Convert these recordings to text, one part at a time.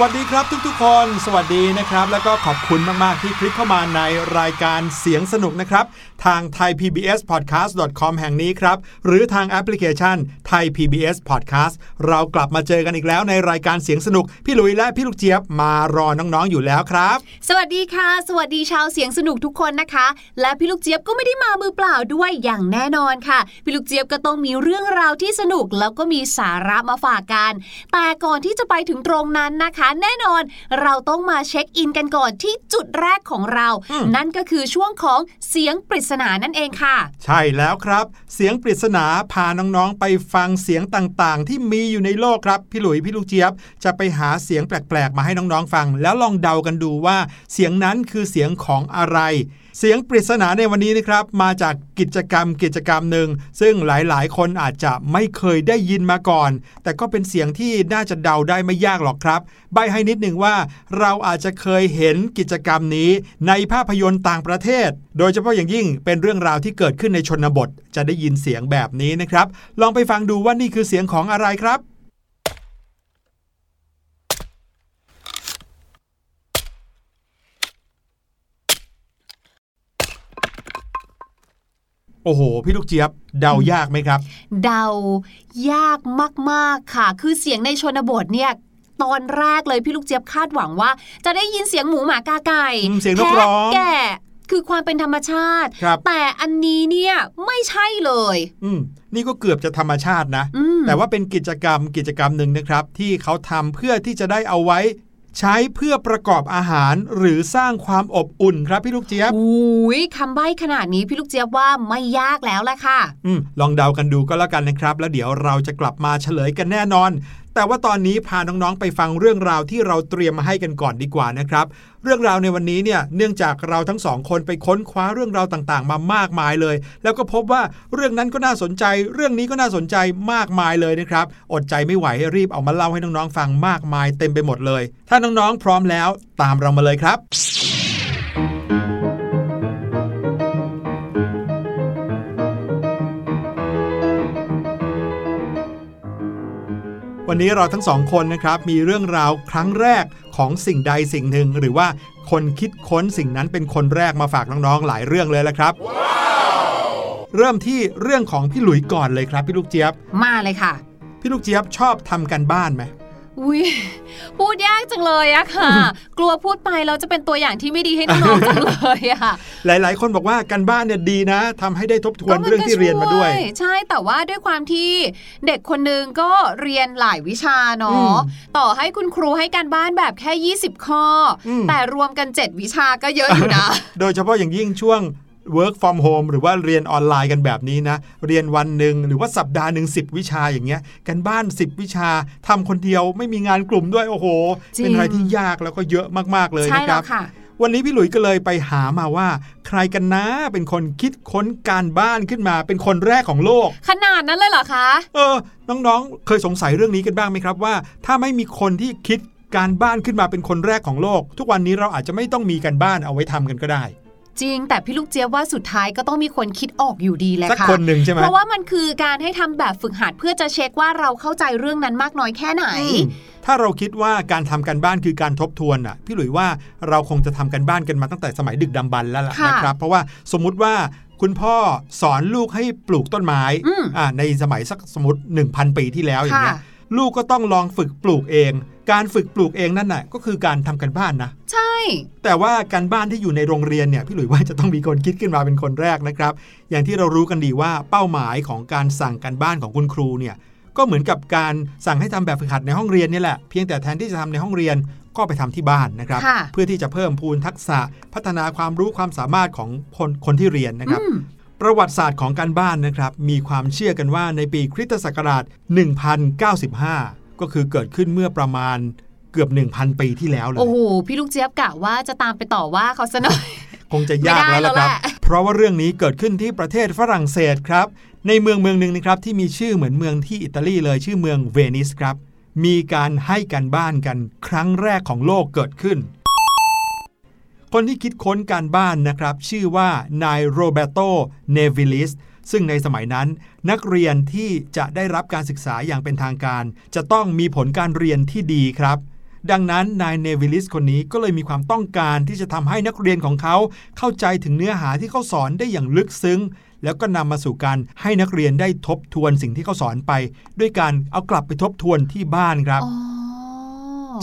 วัสดีครับทุกๆ คน สวัสดีนะครับ แล้วก็ขอบคุณมากๆที่คลิกเข้ามาในรายการเสียงสนุกนะครับทาง thaipbspodcast.com แห่งนี้ครับ หรือทางแอปพลิเคชัน Thai PBS Podcast เรากลับมาเจอกันอีกแล้วในรายการเสียงสนุก พี่หลุยและพี่ลูกเจี๊ยบมารอน้องๆอยู่แล้วครับ สวัสดีค่ะ สวัสดีชาวเสียงสนุกทุกคนนะคะ และพี่ลูกเจี๊ยบก็ไม่ได้มามือเปล่าด้วยอย่างแน่นอนค่ะ พี่ลูกเจี๊ยบก็ต้องมีเรื่องราวที่สนุกแล้วก็มีสาระมาฝากกัน แต่ก่อนที่จะไปถึงตรงนั้นนะคะ แน่นอนเราต้องมาเช็คอินกันก่อนที่จุดแรกของเราอืมนั่นก็คือช่วงของเสียงปริศนานั่นเองค่ะ ใช่แล้วครับ เสียงปริศนาพาน้องๆไปฟังเสียงต่างๆ ที่มีอยู่ในโลกครับ พี่หลุยพี่ลูกเจี๊ยบ จะไปหาเสียงแปลกๆ มาให้น้องๆฟัง แล้วลองเดากันดูว่าเสียงนั้นคือเสียงของอะไร เสียงปริศนาในวันนี้นะครับ มาจากกิจกรรมกิจกรรมหนึ่งซึ่งหลายๆ คนอาจจะไม่เคยได้ยินมาก่อน แต่ก็เป็นเสียงที่น่าจะเดาได้ไม่ยากหรอกครับ ใบให้นิดหนึ่งว่าเราอาจจะเคยเห็นกิจกรรมนี้ในภาพยนตร์ต่างประเทศ โดยเฉพาะอย่างยิ่งเป็นเรื่องราวที่เกิดขึ้นในชนบท จะได้ยินเสียงแบบนี้นะครับ ลองไปฟังดูว่านี่คือเสียงของอะไรครับ โอ้โห พี่ลูกเจี๊ยบเดายากไหมครับ เดายากมากๆค่ะ คือเสียงในชนบทเนี่ยตอนแรกเลยพี่ลูกเจี๊ยบคาดหวังว่า จะได้ยินเสียงหมูหมากาไก่อืมเสียงนกร้องแพะแก่คือความเป็นธรรมชาติครับแต่อันนี้เนี่ยไม่ใช่เลย อืมนี่ก็เกือบจะธรรมชาตินะอืมแต่ว่าเป็นกิจกรรมกิจกรรมหนึ่งนะครับ ที่เขาทำเพื่อที่จะได้เอาไว้ ใช้เพื่อประกอบอาหารหรือสร้างความอบอุ่นครับพี่ลูกเจี๊ยบอุ้ยคำใบ้ขนาดนี้พี่ลูกเจี๊ยบว่าไม่ยากแล้วแหละค่ะ อืมลองเดากันดูก็แล้วกันนะครับ แล้วเดี๋ยวเราจะกลับมาเฉลยกันแน่นอน แต่ว่าตอนนี้พาน้องๆไปฟังเรื่องราวที่เราเตรียมมาให้กันก่อนดีกว่านะครับ เรื่องราวในวันนี้เนี่ยเนื่องจากเราทั้งสองคนไปค้นคว้าเรื่องราวต่างๆ มามากมายเลย แล้วก็พบว่าเรื่องนั้นก็น่าสนใจ เรื่องนี้ก็น่าสนใจมากมายเลยนะครับ อดใจไม่ไหวรีบเอามาเล่าให้น้องๆฟังมากมายเต็มไปหมดเลย ถ้าน้องๆพร้อมแล้ว ตามเรามาเลยครับ วันนี้เราทั้งสองคนนะครับมีเรื่องราวครั้งแรกของสิ่งใดสิ่งหนึ่ง หรือว่าคนคิดค้นสิ่งนั้นเป็นคนแรกมาฝากน้องๆหลายเรื่องเลยละครับ เริ่มที่เรื่องของพี่หลุยก่อนเลยครับ พี่ลูกเจี๊ยบ มาเลยค่ะ พี่ลูกเจี๊ยบชอบทำกันบ้านไหม อุ้ยพูดยากจังเลยอะค่ะ กลัวพูดไปเราจะเป็นตัวอย่างที่ไม่ดีให้น้องๆจังเลยอะหลาย ๆ คนบอกว่ากันบ้านเนี่ยดีนะทำให้ได้ทบทวนก็มัเรื่องที่เรียนมาด้วยช่ใช่แต่ว่าด้วยความที่เด็กคนหนึงก็เรียนหลายวิชาอืเนาะมต่อให้คุณครูให้การบ้านแบบแค่ 20 ข้ออมแต่รวมกัน 7 วิชาก็เยอะอยู่นะ โดยเฉพาะอย่างยิ่งช่วง work from home หรือว่าเรียนออนไลน์กันแบบนี้นะ เรียนวันหนึ่งหรือว่าสัปดาห์หนึ่ง10 วิชาอย่างเงี้ย กันบ้าน 10 วิชาทำคนเดียวไม่มีงานกลุ่มด้วยโอ้โหจริงเป็นอะไรที่ยากแล้วก็เยอะมากๆเลยใช่นะคแล้รัวบค่ะวันนี้พี่หลุยส์ก็เลยไปหามาว่า ใครกันนะเป็นคนคิดค้นการบ้านขึ้นมาเป็นคนแรกของโลก ขนาดนั้นเลยเหรอคะ เออ น้องๆ เคยสงสัยเรื่องนี้กันบ้างไหมครับว่า ถ้าไม่มีคนที่คิดการบ้านขึ้นมาเป็นคนแรกของโลก ทุกวันนี้เราอาจจะไม่ต้องมีการบ้านเอาไว้ทำกันก็ได้ จริง แต่พี่ลูกเจี๊ยบว่าสุดท้ายก็ต้องมีคนคิดออกอยู่ดีแหละสักค่ะคนหนึ่งใช่ไหมเพราะว่ามันคือการให้ทำแบบฝึกหัดเพื่อจะเช็คว่าเราเข้าใจเรื่องนั้นมากน้อยแค่ไหนอืมถ้าเราคิดว่าการทำการบ้านคือการทบทวนอะพี่หลุยว่าเราคงจะทำการบ้านกันมาตั้งแต่สมัยดึกดำบรรพ์แล้วล่ะค่ะนะครับ เพราะว่าสมมุติว่าคุณพ่อสอนลูกให้ปลูกต้นไม้อืมอ่าในสมัยสักสมมติ 1,000 ปีที่แล้วอย่างเงี้ยค่ะ ลูกก็ต้องลองฝึกปลูกเอง การฝึกปลูกเองนั่นน่ะก็คือการทำกันบ้านนะ ใช่ แต่ว่าการบ้านที่อยู่ในโรงเรียนเนี่ยพี่หลุยว่าจะต้องมีคนคิดขึ้นมาเป็นคนแรกนะครับ อย่างที่เรารู้กันดีว่าเป้าหมายของการสั่งการบ้านของคุณครูเนี่ยก็เหมือนกับการสั่งให้ทำแบบฝึกหัดในห้องเรียนนี่แหละเพียงแต่แทนที่จะทำในห้องเรียนก็ไปทำที่บ้านนะครับค่ะเพื่อที่จะเพิ่มพูนทักษะพัฒนาความรู้ความสามารถของคนคนที่เรียนนะครับอืม ประวัติศาสตร์ของการบ้านนะครับ มีความเชื่อกันว่าในปีคริสตศักราช 1095 ก็คือเกิดขึ้นเมื่อประมาณเกือบ 1,000 ปีที่แล้วเลย โอ้โห พี่ลูกเจี๊ยบกะว่าจะตามไปต่อว่าเขาซะหน่อย คงจะยากแล้วล่ะครับไม่ได้แล้วแหละเพราะว่าเรื่องนี้เกิดขึ้นที่ประเทศฝรั่งเศสครับ ในเมืองเมืองหนึ่งนะครับที่มีชื่อเหมือนเมืองที่อิตาลีเลยชื่อเมืองเวนิสครับ มีการให้กันบ้านกันครั้งแรกของโลกเกิดขึ้น คนที่คิดค้นการบ้านนะครับ ชื่อว่านายโรเบโต เนวิลิส ซึ่งในสมัยนั้นนักเรียนที่จะได้รับการศึกษาอย่างเป็นทางการ จะต้องมีผลการเรียนที่ดีครับดังนั้นนายเนวิลิสคนนี้ก็เลยมีความต้องการที่จะทำให้นักเรียนของเขาเข้าใจถึงเนื้อหาที่เขาสอนได้อย่างลึกซึ้ง แล้วก็นำมาสู่การให้นักเรียนได้ทบทวนสิ่งที่เขาสอนไป ด้วยการเอากลับไปทบทวนที่บ้านครับ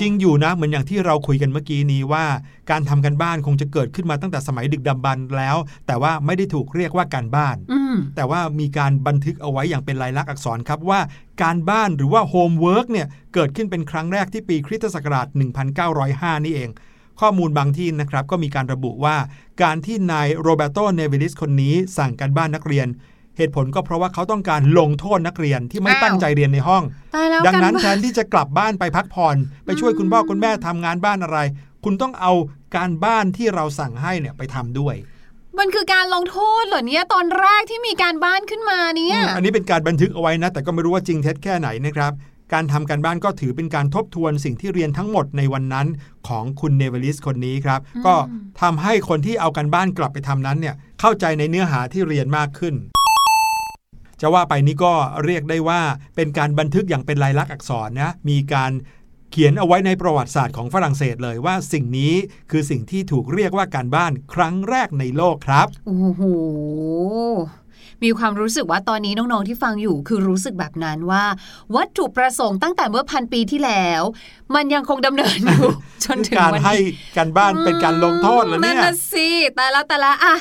จริงอยู่นะเหมือนอย่างที่เราคุยกันเมื่อกี้นี้ว่า การทำกันบ้านคงจะเกิดขึ้นมาตั้งแต่สมัยดึกดำบรรพ์แล้ว แต่ว่าไม่ได้ถูกเรียกว่าการบ้านอืมแต่ว่ามีการบันทึกเอาไว้อย่างเป็นลายลักษณ์อักษรครับว่าการบ้านหรือว่า homework เนี่ยเกิดขึ้นเป็นครั้งแรกที่ปีคริสตศักราช 1905 นี่เอง ข้อมูลบางที่นะครับก็มีการระบุว่า การที่นายโรเบโตเนวิลิสคนนี้สั่งการบ้านนักเรียน เหตุผลก็เพราะว่าเขาต้องการลงโทษนักเรียนที่ไม่อ้าวตั้งใจเรียนในห้องตายแล้วดังนั้นกัแทนที่จะกลับบ้านไปพักผ่อน ไปช่วยคุณพ่อคุณแม่ทำงานบ้านอะไร คุณต้องเอาการบ้านที่เราสั่งให้เนี่ยไปทำด้วยมันคือการลงโทษเหรอเนี่ยตอนแรกที่มีการบ้านขึ้นมาเนี่ยอืมอันนี้เป็นการบันทึกเอาไว้นะ แต่ก็ไม่รู้ว่าจริงเท็จแค่ไหนนะครับ การทำการบ้านก็ถือเป็นการทบทวนสิ่งที่เรียนทั้งหมดในวันนั้นของคุณเนเวลิสคนนี้ครับ ก็ทำให้คนที่เอาการบ้านกลับไปทำนั้นเนี่ยเข้าใจในเนื้อหาที่เรียนมากขึ้น จะว่าไปนี่ก็เรียกได้ว่าเป็นการบันทึกอย่างเป็นลายลักษณ์อักษรนะมีการเขียนเอาไว้ในประวัติศาสตร์ของฝรั่งเศสเลยว่าสิ่งนี้คือสิ่งที่ถูกเรียกว่าการบ้านครั้งแรกในโลกครับโอ้โหมีความรู้สึกว่าตอนนี้น้อง ๆ ที่ฟังอยู่คือรู้สึกแบบนั้นว่า วัตถุประสงค์ตั้งแต่เมื่อพันปีที่แล้วมันยังคงดำเนินอยู่จนถึงการวันให้นี้การบ้านเป็นการลงโทษแล้วเนี่ยนั่นน่ะสิแต่ละแต่ละอะ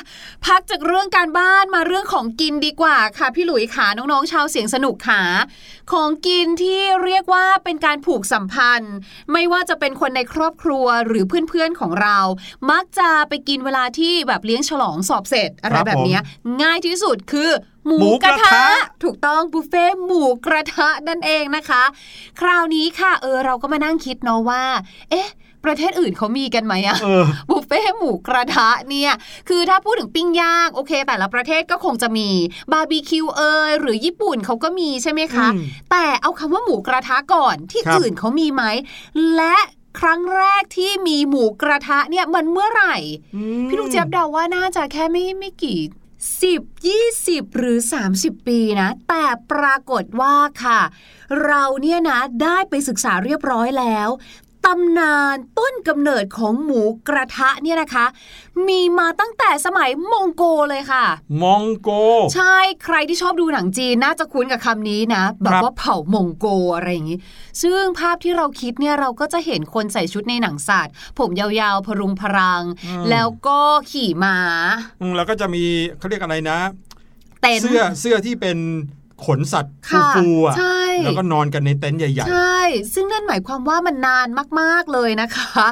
พักจากเรื่องการบ้านมาเรื่องของกินดีกว่าค่ะ พี่หลุยขาน้องๆ ชาวเสียงสนุกขาของกินที่เรียกว่าเป็นการผูกสัมพันธ์ ไม่ว่าจะเป็นคนในครอบครัวหรือเพื่อนๆของเรา มักจะไปกินเวลาที่แบบเลี้ยงฉลองสอบเสร็จอะไรครับแบบเนี้ยง่ายที่สุดคือ หมูหมูกระกระทะทะ ถูกต้องบุฟเฟ่ต์หมูกระทะนั่นเองนะคะ คราวนี้ค่ะเออเราก็มานั่งคิดเนาะว่า เอ๊ะประเทศอื่นเขามีกันไหมอะเออบุฟเฟ่ต์หมูกระทะเนี่ย คือถ้าพูดถึงปิ้งย่างโอเค แต่ละประเทศก็คงจะมีบาร์บีคิวเอยหรือญี่ปุ่นเขาก็มีใช่ไหมคะอืมแต่เอาคำว่าหมูกระทะก่อนที่ครับอื่นเขามีไหม และครั้งแรกที่มีหมูกระทะเนี่ยมันเมื่อไหร่อืมพี่ลูกเจี๊ยบเดาว่าน่าจะแค่ไม่ไม่กี่ สิบยี่สิบหรือ 30 ปีนะ แต่ปรากฏว่าค่ะ เราเนี่ยนะได้ไปศึกษาเรียบร้อยแล้ว ตำนานต้นกำเนิดของหมูกระทะเนี่ยนะคะ มีมาตั้งแต่สมัยมองโกเลยค่ะ มองโก ใช่ใครที่ชอบดูหนังจีนน่าจะคุ้นกับคำนี้นะ แบบครับว่าเผ่ามองโกอะไรอย่างนี้ ซึ่งภาพที่เราคิดเนี่ยเราก็จะเห็นคนใส่ชุดในหนังสัตว์ ผมยาวๆพรุงพรัง แล้วก็ขี่ม้าอืมแล้วก็จะมีเขาเรียกอะไรนะเต็นท์เสื้อเสื้อที่เป็น ขนสัตว์ค่ะฟูๆอะใช่แล้วก็นอนกันในเต็นท์ใหญ่ใช่ ซึ่งนั่นหมายความว่ามันนานมากๆเลยนะคะ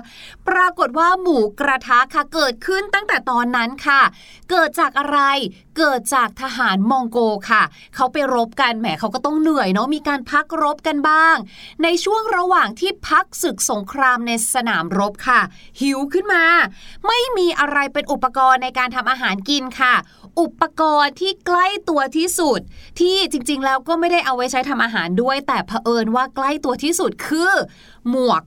ปรากฏว่าหมูกระทะค่ะเกิดขึ้นตั้งแต่ตอนนั้นค่ะ เกิดจากอะไรเกิดจากทหารมองโกค่ะ เขาไปรบกันแหมเขาก็ต้องเหนื่อยเนาะมีการพักรบกันบ้าง ในช่วงระหว่างที่พักศึกสงครามในสนามรบค่ะ หิวขึ้นมา ไม่มีอะไรเป็นอุปกรณ์ในการทำอาหารกินค่ะ อุปกรณ์ที่ใกล้ตัวที่สุด ที่จริงๆแล้วก็ไม่ได้เอาไว้ใช้ทำอาหารด้วย แต่เผอิญว่าใกล้ตัวที่สุดคือ หมวก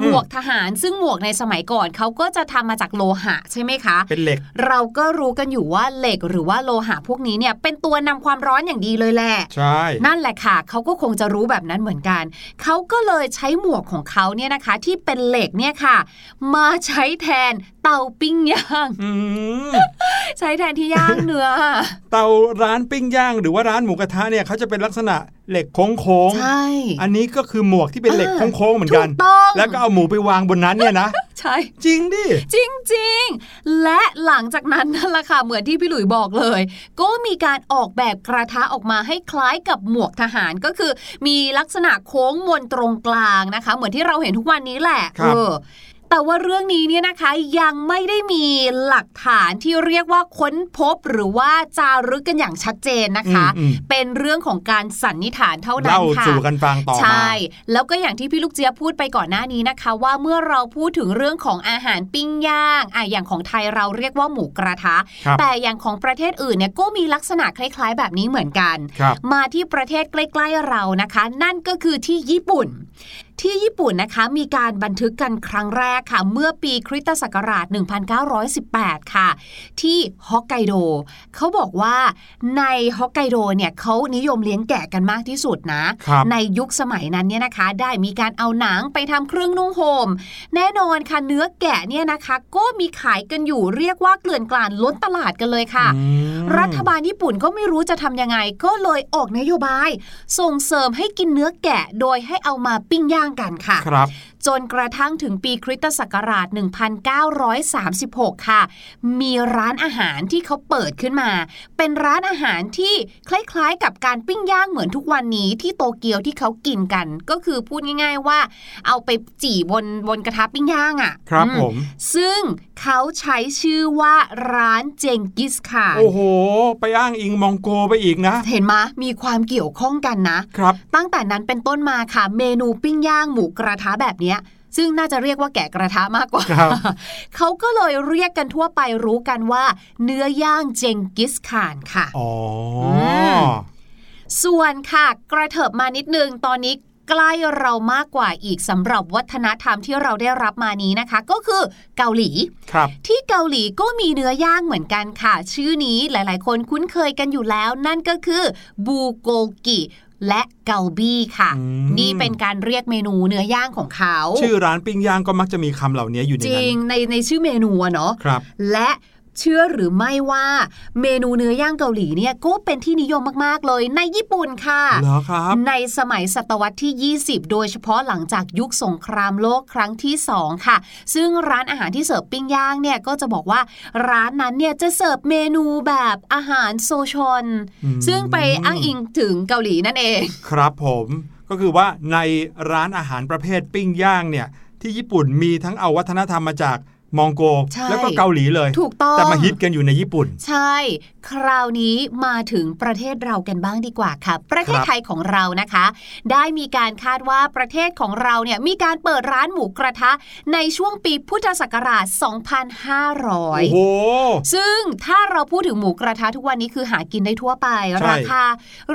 หมวกทหาร ซึ่งหมวกในสมัยก่อนเขาก็จะทำมาจากโลหะใช่ไหมคะๆเป็นเหล็ก เราก็รู้กันอยู่ว่าเหล็กหรือว่าโลหะพวกนี้เนี่ยเป็นตัวนำความร้อนอย่างดีเลยแหละ ใช่ นั่นแหละค่ะเขาก็คงจะรู้แบบนั้นเหมือนกัน เขาก็เลยใช้หมวกของเขาเนี่ยนะคะ ที่เป็นเหล็กเนี่ยค่ะ มาใช้แทนเตาปิ้งย่างอืมใช้แทนที่ย่างเนื้อ เตาร้านปิ้งย่าง หรือว่าร้านหมูกระทะเนี่ยเขาจะเป็นลักษณะ เหล็กโค้งใช่ๆอันนี้ก็คือหมวกที่เป็นเหล็กอ่าโค้งๆเหมือนกันถูกต้องแล้วก็เอาหมูไปวางบนนั้นเนี่ยนะ ใช่ จริงดิ จริงๆและหลังจากนั้นนั่นแหละค่ะ เหมือนที่พี่หลุยบอกเลย ก็มีการออกแบบกระทะออกมาให้คล้ายกับหมวกทหารก็คือ มีลักษณะโค้งมนตรงกลางนะคะ เหมือนที่เราเห็นทุกวันนี้แหละครับเออ แต่ว่าเรื่องนี้เนี่ยนะคะยังไม่ได้มีหลักฐานที่เรียกว่าค้นพบหรือว่าจารึกกันอย่างชัดเจนนะคะอืมเป็นเรื่องของการสันนิษฐานเท่าๆนั้นเล่าค่ะสู่กันฟังต่อใช่มาแล้วก็อย่างที่พี่ลูกเจี๊ยบพูดไปก่อนหน้านี้นะคะ ว่าเมื่อเราพูดถึงเรื่องของอาหารปิ้งย่างอะอย่างของไทยเราเรียกว่าหมูกระทะครับแต่อย่างของประเทศอื่นเนี่ยก็มีลักษณะคล้าย ๆ แบบนี้เหมือนกันครับมาที่ประเทศใกล้ ๆเรานะคะ นั่นก็คือที่ญี่ปุ่น ที่ญี่ปุ่นนะคะมีการบันทึกกันครั้งแรกค่ะ เมื่อปีคริสตศักราช 1918 ค่ะ ที่ฮอกไกโดเขาบอกว่าในฮอกไกโดเนี่ยเขานิยมเลี้ยงแกะกันมากที่สุดนะครับในยุคสมัยนั้นเนี่ยนะคะ ได้มีการเอาหนังไปทำเครื่องนุ่งห่มแน่นอนค่ะเนื้อแกะเนี่ยนะคะ ก็มีขายกันอยู่เรียกว่าเกลื่อนกลาดล้นตลาดกันเลยค่ะอืมรัฐบาลญี่ปุ่นก็ไม่รู้จะทำยังไง ก็เลยออกนโยบาย ส่งเสริมให้กินเนื้อแกะโดยให้เอามาปิ้งย่างางกันค่ะครับ จนกระทั่งถึงปีคริสตศักราช 1936 ค่ะ มีร้านอาหารที่เขาเปิดขึ้นมา เป็นร้านอาหารที่คล้ายๆ กับการปิ้งย่างเหมือนทุกวันนี้ที่โตเกียวที่เขากินกัน ก็คือพูดง่าย ๆว่า เอาไปจี่บนบนกระทะปิ้งย่างอะ่ะ ครับอืผม ซึ่งเขาใช้ชื่อว่าร้านเจงกิสค่ะ โอ้โห ไปอ้างอิงมองโกไปอีกนะ เห็นมะมีความเกี่ยวข้องกันนะ ครับ ตั้งแต่นั้นเป็นต้นมาค่ะ เมนูปิ้งย่างหมูกระทะแบบเนี้ย ซึ่งน่าจะเรียกว่าแกะกระทะมากกว่าครับเขาก็เลยเรียกกันทั่วไปรู้กันว่า เนื้อย่างเจงกิสข่านค่ะอ๋ออมส่วนค่ะกระเถิบมานิดนึงตอนนี้ใกล้เรามากกว่าอีกสำหรับวัฒนธรรมที่เราได้รับมานี้นะคะ ก็คือเกาหลีครับที่เกาหลีก็มีเนื้อย่างเหมือนกันค่ะ ชื่อนี้หลาย ๆ คนคุ้นเคยกันอยู่แล้ว นั่นก็คือบูโกกิ และเกาบี้ค่ะอืมนี่เป็นการเรียกเมนูเนื้อย่างของเขา ชื่อร้านปิ้งย่างก็มักจะมีคำเหล่านี้อยู่ในจนั้ริงนในในชื่อเมนูอะเนาะครับและ เชื่อหรือไม่ว่าเมนูเนื้อย่างเกาหลีเนี่ยก็เป็นที่นิยมมากๆเลยในญี่ปุ่นค่ะเหรอครับ ในสมัยศตวรรษที่ 20 โดยเฉพาะหลังจากยุคสงครามโลกครั้งที่ 2 ค่ะ ซึ่งร้านอาหารที่เสิร์ฟปิ้งย่างเนี่ยก็จะบอกว่าร้านนั้นเนี่ยจะเสิร์ฟเมนูแบบอาหารโซชอนอืมซึ่งไปอ้างอิงถึงเกาหลีนั่นเอง ครับผมก็คือว่าในร้านอาหารประเภทปิ้งย่างเนี่ยที่ญี่ปุ่นมีทั้งเอาวัฒนธรรมมาจาก มองโกใช่แล้วก็เกาหลีเลย ถูกต้อง แต่มาฮิตกันอยู่ในญี่ปุ่น ใช่ คราวนี้มาถึงประเทศเรากันบ้างดีกว่าค่ะ ประเทศครับไทยของเรานะคะ ได้มีการคาดว่าประเทศของเราเนี่ยมีการเปิดร้านหมูกระทะในช่วงปีพุทธศักราชโอ้โห2500ซึ่งถ้าเราพูดถึงหมูกระทะทุกวันนี้คือหากินได้ทั่วไปใช่ราคา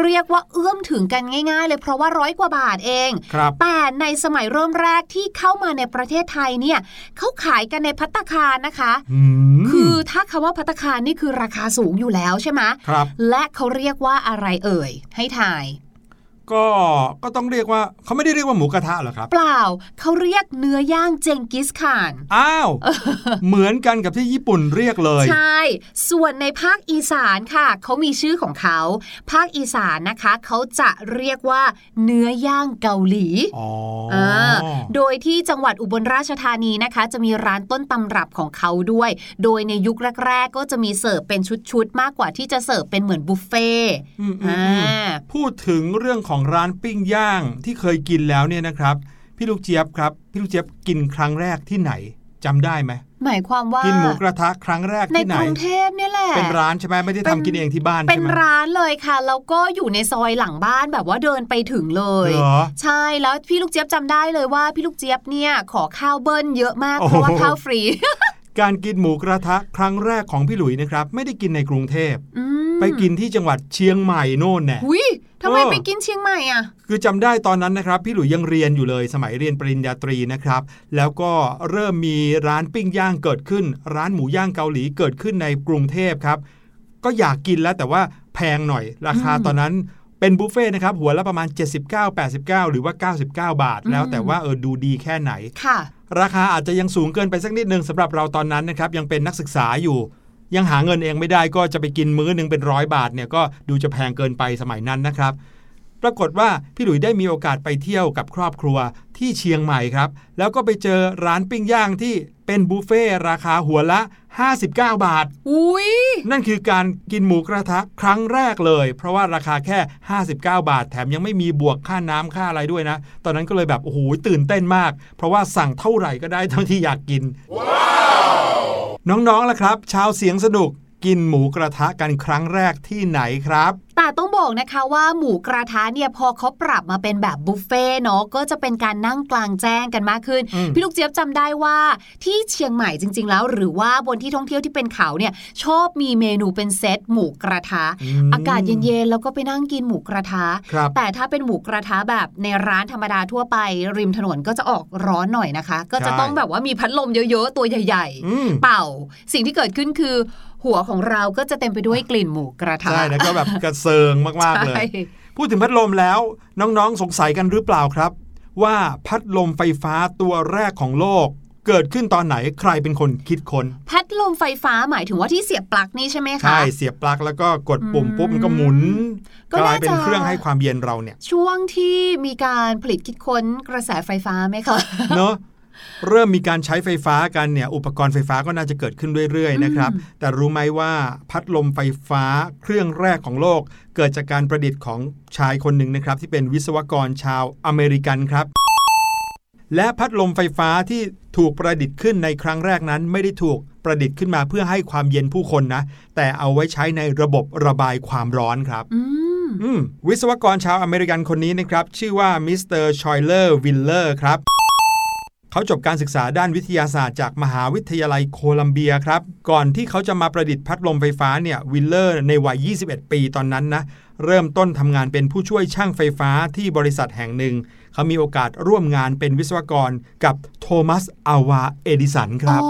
เรียกว่าเอื้อมถึงกันง่าย ๆ เลยเพราะว่าร้อยกว่าบาทเองครับแต่ในสมัยเริ่มแรกที่เข้ามาในประเทศไทยเนี่ยเขาขายกันในพัตตาคารนะคะอืมคือถ้าคำว่าพัตตาคารนี่คือราคาสูงอยู่แล้วใช่ไหมครับและเขาเรียกว่าอะไรเอ่ย ให้ทาย ก็ก็ต้องเรียกว่าเขาไม่ได้เรียกว่าหมูกระทะเหรอครับ เปล่าเขาเรียกเนื้อย่างเจงกิสข่านอ้าว เหมือนกันกับที่ญี่ปุ่นเรียกเลย ใช่ ส่วนในภาคอีสานค่ะเขามีชื่อของเขา ภาคอีสานนะคะเขาจะเรียกว่าเนื้อย่างเกาหลีอ๋ออ่าโดยที่จังหวัดอุบลราชธานีนะคะ จะมีร้านต้นตำรับของเขาด้วย โดยในยุคแรก ๆ ก็จะมีเสิร์ฟเป็นชุดๆมากกว่าที่จะเสิร์ฟเป็นเหมือนบุฟเฟ่ต์อืมอืมอ่อืมาพูดถึงเรื่องของร้านปิ้งย่างที่เคยกินแล้วเนี่ยนะครับ พี่ลูกเจี๊ยบครับพี่ลูกเจี๊ยบกินครั้งแรกที่ไหนจำได้ไหมหมายความว่ากินหมูกระทะครั้งแรกในที่ไหนกรุงเทพเนี่ยแหละเป็นร้านใช่ไหมไม่ได้เป็นทำกินเองที่บ้านเป็ใช่นไหมร้านเลยค่ะแล้วก็อยู่ในซอยหลังบ้านแบบว่าเดินไปถึงเลยเหรอใช่แล้วพี่ลูกเจี๊ยบจำได้เลยว่าพี่ลูกเจี๊ยบเนี่ยขอข้าวเบิ้ลเยอะมากโอ้เพโหราะว่าข้าวฟรี การกินหมูกระทะครั้งแรกของพี่หลุยนะครับ ไม่ได้กินในกรุงเทพอืม ไปกินที่จังหวัดเชียงใหม่โน่นแน่หุยทำไมเออไปกินเชียงใหม่อะ คือจำได้ตอนนั้นนะครับ พี่หลุยยังเรียนอยู่เลยสมัยเรียนปริญญาตรีนะครับ แล้วก็เริ่มมีร้านปิ้งย่างเกิดขึ้น ร้านหมูย่างเกาหลีเกิดขึ้นในกรุงเทพครับ ก็อยากกินแล้วแต่ว่าแพงหน่อย ราคาอืมตอนนั้นเป็นบุฟเฟ่ต์นะครับหัวละประมาณ 79 89 หรือว่า 99 บาท แล้วอืมแต่ว่าเออดูดีแค่ไหนค่ะ ราคาอาจจะยังสูงเกินไปสักนิดนึงสำหรับเราตอนนั้นนะครับยังเป็นนักศึกษาอยู่ ยังหาเงินเองไม่ได้ก็จะไปกินมื้อนึงเป็นร้อยบาทเนี่ยก็ดูจะแพงเกินไปสมัยนั้นนะครับ ปรากฏว่าพี่หลุยได้มีโอกาสไปเที่ยวกับครอบครัวที่เชียงใหม่ครับ แล้วก็ไปเจอร้านปิ้งย่างที่เป็นบุฟเฟ่ราคาหัวละ 59 บาท อุ้ยนั่นคือการกินหมูกระทะครั้งแรกเลย เพราะว่าราคาแค่ 59 บาท แถมยังไม่มีบวกค่าน้ำค่าอะไรด้วยนะ ตอนนั้นก็เลยแบบ โอ้โห ตื่นเต้นมาก เพราะว่าสั่งเท่าไหร่ก็ได้เท่าที่อยากกิน น้องๆล่ะครับ ชาวเสียงสนุก กินหมูกระทะกันครั้งแรกที่ไหนครับแต่ต้องบอกนะคะว่าหมูกระทะเนี่ยพอเขาปรับมาเป็นแบบบุฟเฟ่เนาะก็จะเป็นการนั่งกลางแจ้งกันมากขึ้นอืมพี่ลูกเจี๊ยบจำได้ว่าที่เชียงใหม่จริง ๆ แล้ว หรือว่าบนที่ท่องเที่ยวที่เป็นเขาเนี่ยชอบมีเมนูเป็นเซตหมูกระทะมอากาศเย็นๆแล้วก็ไปนั่งกินหมูกระทะครับแต่ถ้าเป็นหมูกระทะแบบในร้านธรรมดาทั่วไป ริมถนนก็จะออกร้อนหน่อยนะคะ ก็จะใช่ต้องแบบว่ามีพัดลมเยอะๆตัวใหญ่อืมๆเป่า สิ่งที่เกิดขึ้นคือ หัวของเราก็จะเต็มไปด้วยกลิ่นหมูกระทะใช่แล้วก็แบบกระเซิงมากๆเลยใช่พูดถึงพัดลมแล้วน้องๆสงสัยกันหรือเปล่าครับ ว่าพัดลมไฟฟ้าตัวแรกของโลกเกิดขึ้นตอนไหนใครเป็นคนคิดค้นพัดลมไฟฟ้าหมายถึงว่าที่เสียบปลั๊กนี่ใช่ไหมคะ ใช่ เสียบปลั๊กแล้วก็กดปุ่มปุ๊บมันก็หมุนก็กลายน่าจะเป็นเครื่องให้ความเย็นเราเนี่ย ช่วงที่มีการผลิตคิดค้นกระแสไฟฟ้าไหมคะ เนอะ เริ่มมีการใช้ไฟฟ้ากันเนี่ยอุปกรณ์ไฟฟ้าก็น่าจะเกิดขึ้นเรื่อยๆนะครับอืมแต่รู้ไหมว่าพัดลมไฟฟ้าเครื่องแรกของโลก เกิดจากการประดิษฐ์ของชายคนหนึ่งนะครับ ที่เป็นวิศวกรชาวอเมริกันครับ และพัดลมไฟฟ้าที่ถูกประดิษฐ์ขึ้นในครั้งแรกนั้น ไม่ได้ถูกประดิษฐ์ขึ้นมาเพื่อให้ความเย็นผู้คนนะ แต่เอาไว้ใช้ในระบบระบายความร้อนครับอืมอืมวิศวกรชาวอเมริกันคนนี้นะครับ ชื่อว่ามิสเตอร์ชุยเลอร์วีลเลอร์ครับ เขาจบการศึกษาด้านวิทยาศาสตร์จากมหาวิทยาลัยโคลัมเบียครับ ก่อนที่เขาจะมาประดิษฐ์พัดลมไฟฟ้าเนี่ยวีลเลอร์ในวัย 21 ปีตอนนั้นนะเริ่มต้นทำงานเป็นผู้ช่วยช่างไฟฟ้าที่บริษัทแห่งหนึ่ง เขามีโอกาสร่วมงานเป็นวิศวกรกับโทมัสอัลวาเอดิสันครับ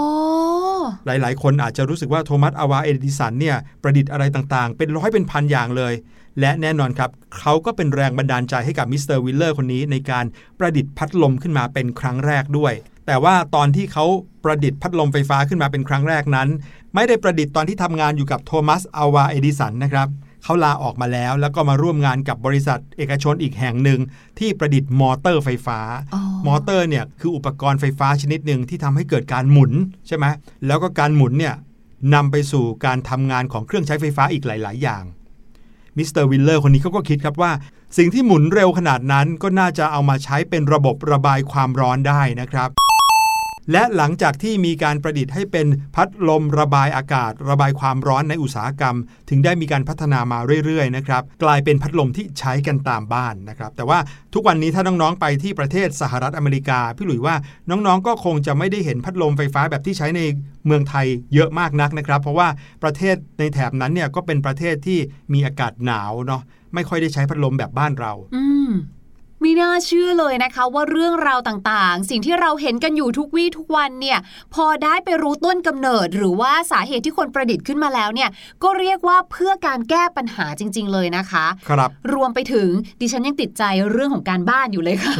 หลายๆ คนอาจจะรู้สึกว่าโทมัสอัลวาเอดิสันเนี่ยประดิษฐ์อะไรต่างๆ เป็นร้อยเป็นพันอย่างเลย และแน่นอนครับ เขาก็เป็นแรงบันดาลใจให้กับมิสเตอร์วีลเลอร์คนนี้ในการประดิษฐ์พัดลมขึ้นมาเป็นครั้งแรกด้วย แต่ว่าตอนที่เขาประดิษฐ์พัดลมไฟฟ้าขึ้นมาเป็นครั้งแรกนั้น ไม่ได้ประดิษฐ์ตอนที่ทำงานอยู่กับโทมัสอัลวาเอดิสันนะครับ เขาลาออกมาแล้ว แล้วก็มาร่วมงานกับบริษัทเอกชนอีกแห่งหนึ่ง ที่ประดิษฐ์มอเตอร์ไฟฟ้าอ๋อมอเตอร์เนี่ยคืออุปกรณ์ไฟฟ้าชนิดหนึ่งที่ทำให้เกิดการหมุนใช่ไหมแล้วก็การหมุนเนี่ยนำไปสู่การทำงานของเครื่องใช้ไฟฟ้าอีกหลาย ๆ อย่างมิสเตอร์วีลเลอร์คนนี้เขาก็คิดครับว่า สิ่งที่หมุนเร็วขนาดนั้นก็น่าจะเอามาใช้เป็นระบบระบายความร้อนได้นะครับ และหลังจากที่มีการประดิษฐ์ให้เป็นพัดลมระบายอากาศ ระบายความร้อนในอุตสาหกรรม ถึงได้มีการพัฒนามาเรื่อยๆนะครับกลายเป็นพัดลมที่ใช้กันตามบ้านนะครับแต่ว่าทุกวันนี้ถ้าน้องๆไปที่ประเทศสหรัฐอเมริกาพี่หลุยว่าน้องๆก็คงจะไม่ได้เห็นพัดลมไฟฟ้าแบบที่ใช้ในเมืองไทยเยอะมากนักนะครับ เพราะว่าประเทศในแถบนั้นเนี่ยก็เป็นประเทศที่มีอากาศหนาวเนาะไม่ค่อยได้ใช้พัดลมแบบบ้านเราอื ไม่น่าเชื่อเลยนะคะว่าเรื่องราวต่างๆ สิ่งที่เราเห็นกันอยู่ทุกวี่ทุกวันเนี่ยพอได้ไปรู้ต้นกำเนิด หรือว่าสาเหตุที่คนประดิษฐ์ขึ้นมาแล้วเนี่ยก็เรียกว่าเพื่อการแก้ปัญหาจริง ๆ เลยนะคะครับรวมไปถึงดิฉันยังติดใจเรื่องของการบ้านอยู่เลยค่ะ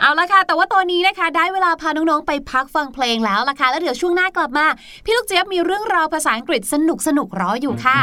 เอาละค่ะ แต่ว่าตอนนี้นะคะ ได้เวลาพาน้อง ๆ ไปพักฟังเพลงแล้วล่ะค่ะ แล้วเดี๋ยวช่วงหน้ากลับมา พี่ลูกเจี๊ยบมีเรื่องราวภาษาอังกฤษสนุกสนุกๆรออยู่ค่ะ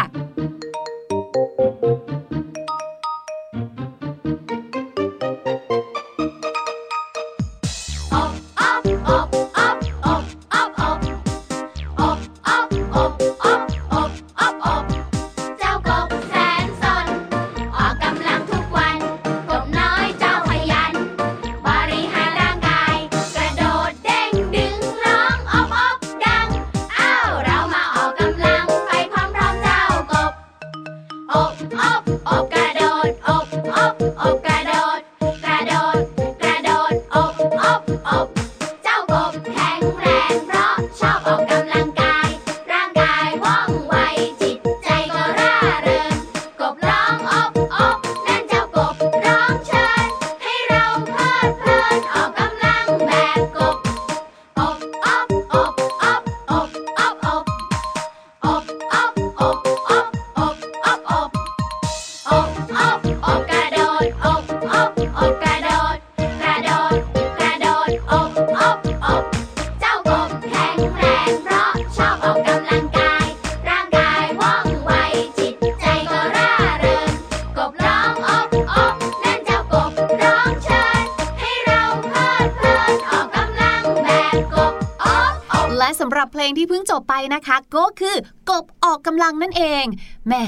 ำหรับเพลงที่เพิ่งจบไปนะคะ ก็คือกบออกกำลังนั่นเองแหม่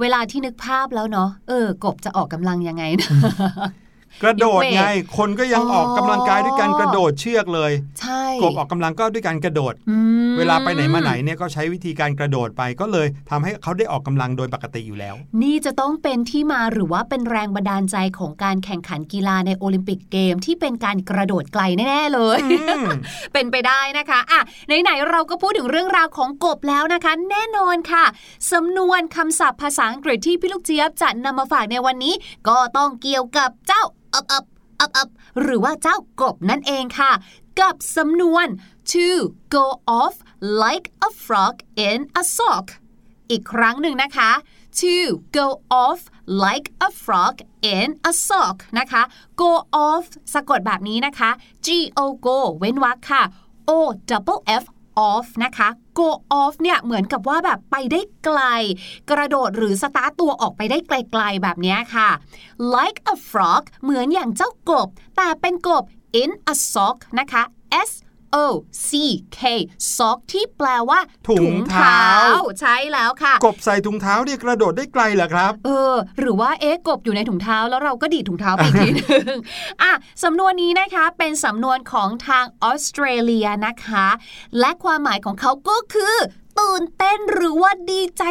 เวลาที่นึกภาพแล้วเนาะเออกบจะออกกำลังยังไงนะ กระโดดไงยกเวทคนก็ยังอ๋อออกกำลังกายด้วยการกระโดดเชือกเลย ใช่กบออกกำลังก็ด้วยการกระโดดอืมเวลาไปไหนมาไหนเนี่ยก็ใช้วิธีการกระโดดไปก็เลยทำให้เขาได้ออกกำลังโดยปกติอยู่แล้ว นี่จะต้องเป็นที่มาหรือว่าเป็นแรงบันดาลใจของการแข่งขันกีฬาในโอลิมปิกเกมที่เป็นการกระโดดไกลแน่ๆเลยอืมเป็นไปได้นะคะอะไหนๆเราก็พูดถึงเรื่องราวของกบแล้วนะคะ แน่นอนค่ะสำนวนคำศัพท์ภาษาอังกฤษที่พี่ลูกเจี๊ยบจะนำมาฝากในวันนี้ ก็ต้องเกี่ยวกับเจ้า อับอับอับอับหรือว่าเจ้ากบนั่นเองค่ะ กับสำนวน to go off like a frog in a sock อีกครั้งหนึ่งนะคะ to go off like a frog in a sock นะคะ go off สะกดแบบนี้นะคะ g o go เว้นวรรคค่ะ o double f off นะคะ go off เนี่ยเหมือนกับว่าแบบไปได้ไกล กระโดดหรือสตาร์ตตัวออกไปได้ไกลๆแบบนี้ค่ะ like a frog เหมือนอย่างเจ้ากบ แต่เป็นกบ in a sock นะคะ s o c k sock ที่แปลว่า ถุงเท้า ใช่แล้วค่ะ กบใส่ถุงเท้าเนี่ยกระโดดได้ไกลเหรอครับ เออ หรือว่าเอ๊ะกบอยู่ในถุงเท้าแล้วเราก็ดีดถุงเท้าไปอีกทีนึงอะสำนวนนี้นะคะเป็นสำนวนของทางออสเตรเลียนะคะ และความหมายของเขาก็คือตื่นเต้นหรือว่าดีใจ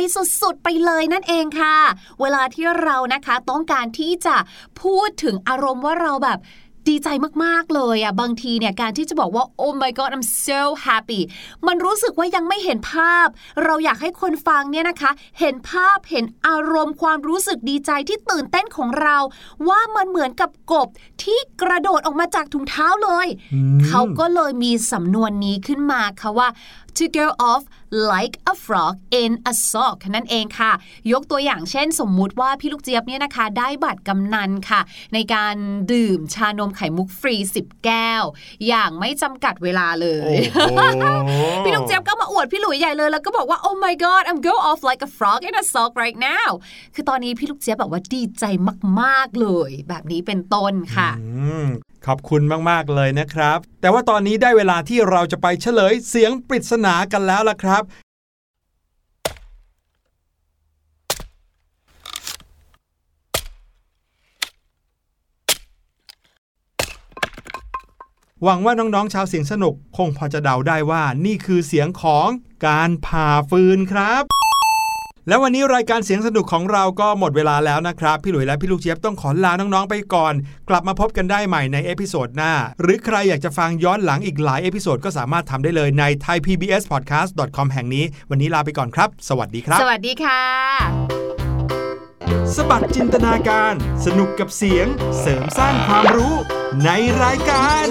สุดๆ ไปเลยนั่นเองค่ะ เวลาที่เรานะคะต้องการที่จะพูดถึงอารมณ์ว่าเราแบบ ดีใจมากๆเลยอะบางทีเนี่ยการที่จะบอกว่า oh my god I'm so happy มันรู้สึกว่ายังไม่เห็นภาพ เราอยากให้คนฟังเนี่ยนะคะ เห็นภาพเห็นอารมณ์ความรู้สึกดีใจที่ตื่นเต้นของเรา ว่ามันเหมือนกับกบที่กระโดดออกมาจากถุงเท้าเลยอืมเขาก็เลยมีสำนวนนี้ขึ้นมาค่ะว่า to go off like a frog in a sock นั่นเองค่ะ ยกตัวอย่างเช่น สมมุติว่าพี่ลูกเจี๊ยบเนี่ยนะคะ ได้บัตรกำนันค่ะ ในการดื่มชานมไข่มุกฟรี 10 แก้ว อย่างไม่จำกัดเวลาเลยโอ้โหพี่ลูกเจี๊ยบก็มาอวดพี่หลุยใหญ่เลย แล้วก็บอกว่า oh my god I'm go off like a frog in a sock right now คือตอนนี้พี่ลูกเจี๊ยบแบบว่าดีใจมาก ๆ เลย แบบนี้เป็นต้นค่ะอืม ขอบคุณมาก ๆ เลยนะครับ แต่ว่าตอนนี้ได้เวลาที่เราจะไปเฉลยเสียงปริศนากันแล้วล่ะครับ หวังว่าน้อง ๆ ชาวเสียงสนุก คงพอจะเดาได้ว่านี่คือเสียงของการผ่าฟืนครับ แล้ววันนี้รายการเสียงสนุกของเราก็หมดเวลาแล้วนะครับ พี่หลุยและพี่ลูกเจี๊ยบต้องขอลาน้องๆไปก่อน กลับมาพบกันได้ใหม่ใน episode หน้า หรือใครอยากจะฟังย้อนหลังอีกหลาย episode ก็สามารถทำได้เลยใน thaipbspodcast.com แห่งนี้ วันนี้ลาไปก่อนครับ สวัสดีครับ สวัสดีค่ะ สะบัดจินตนาการ สนุกกับเสียง เสริมสร้างความรู้ในรายการ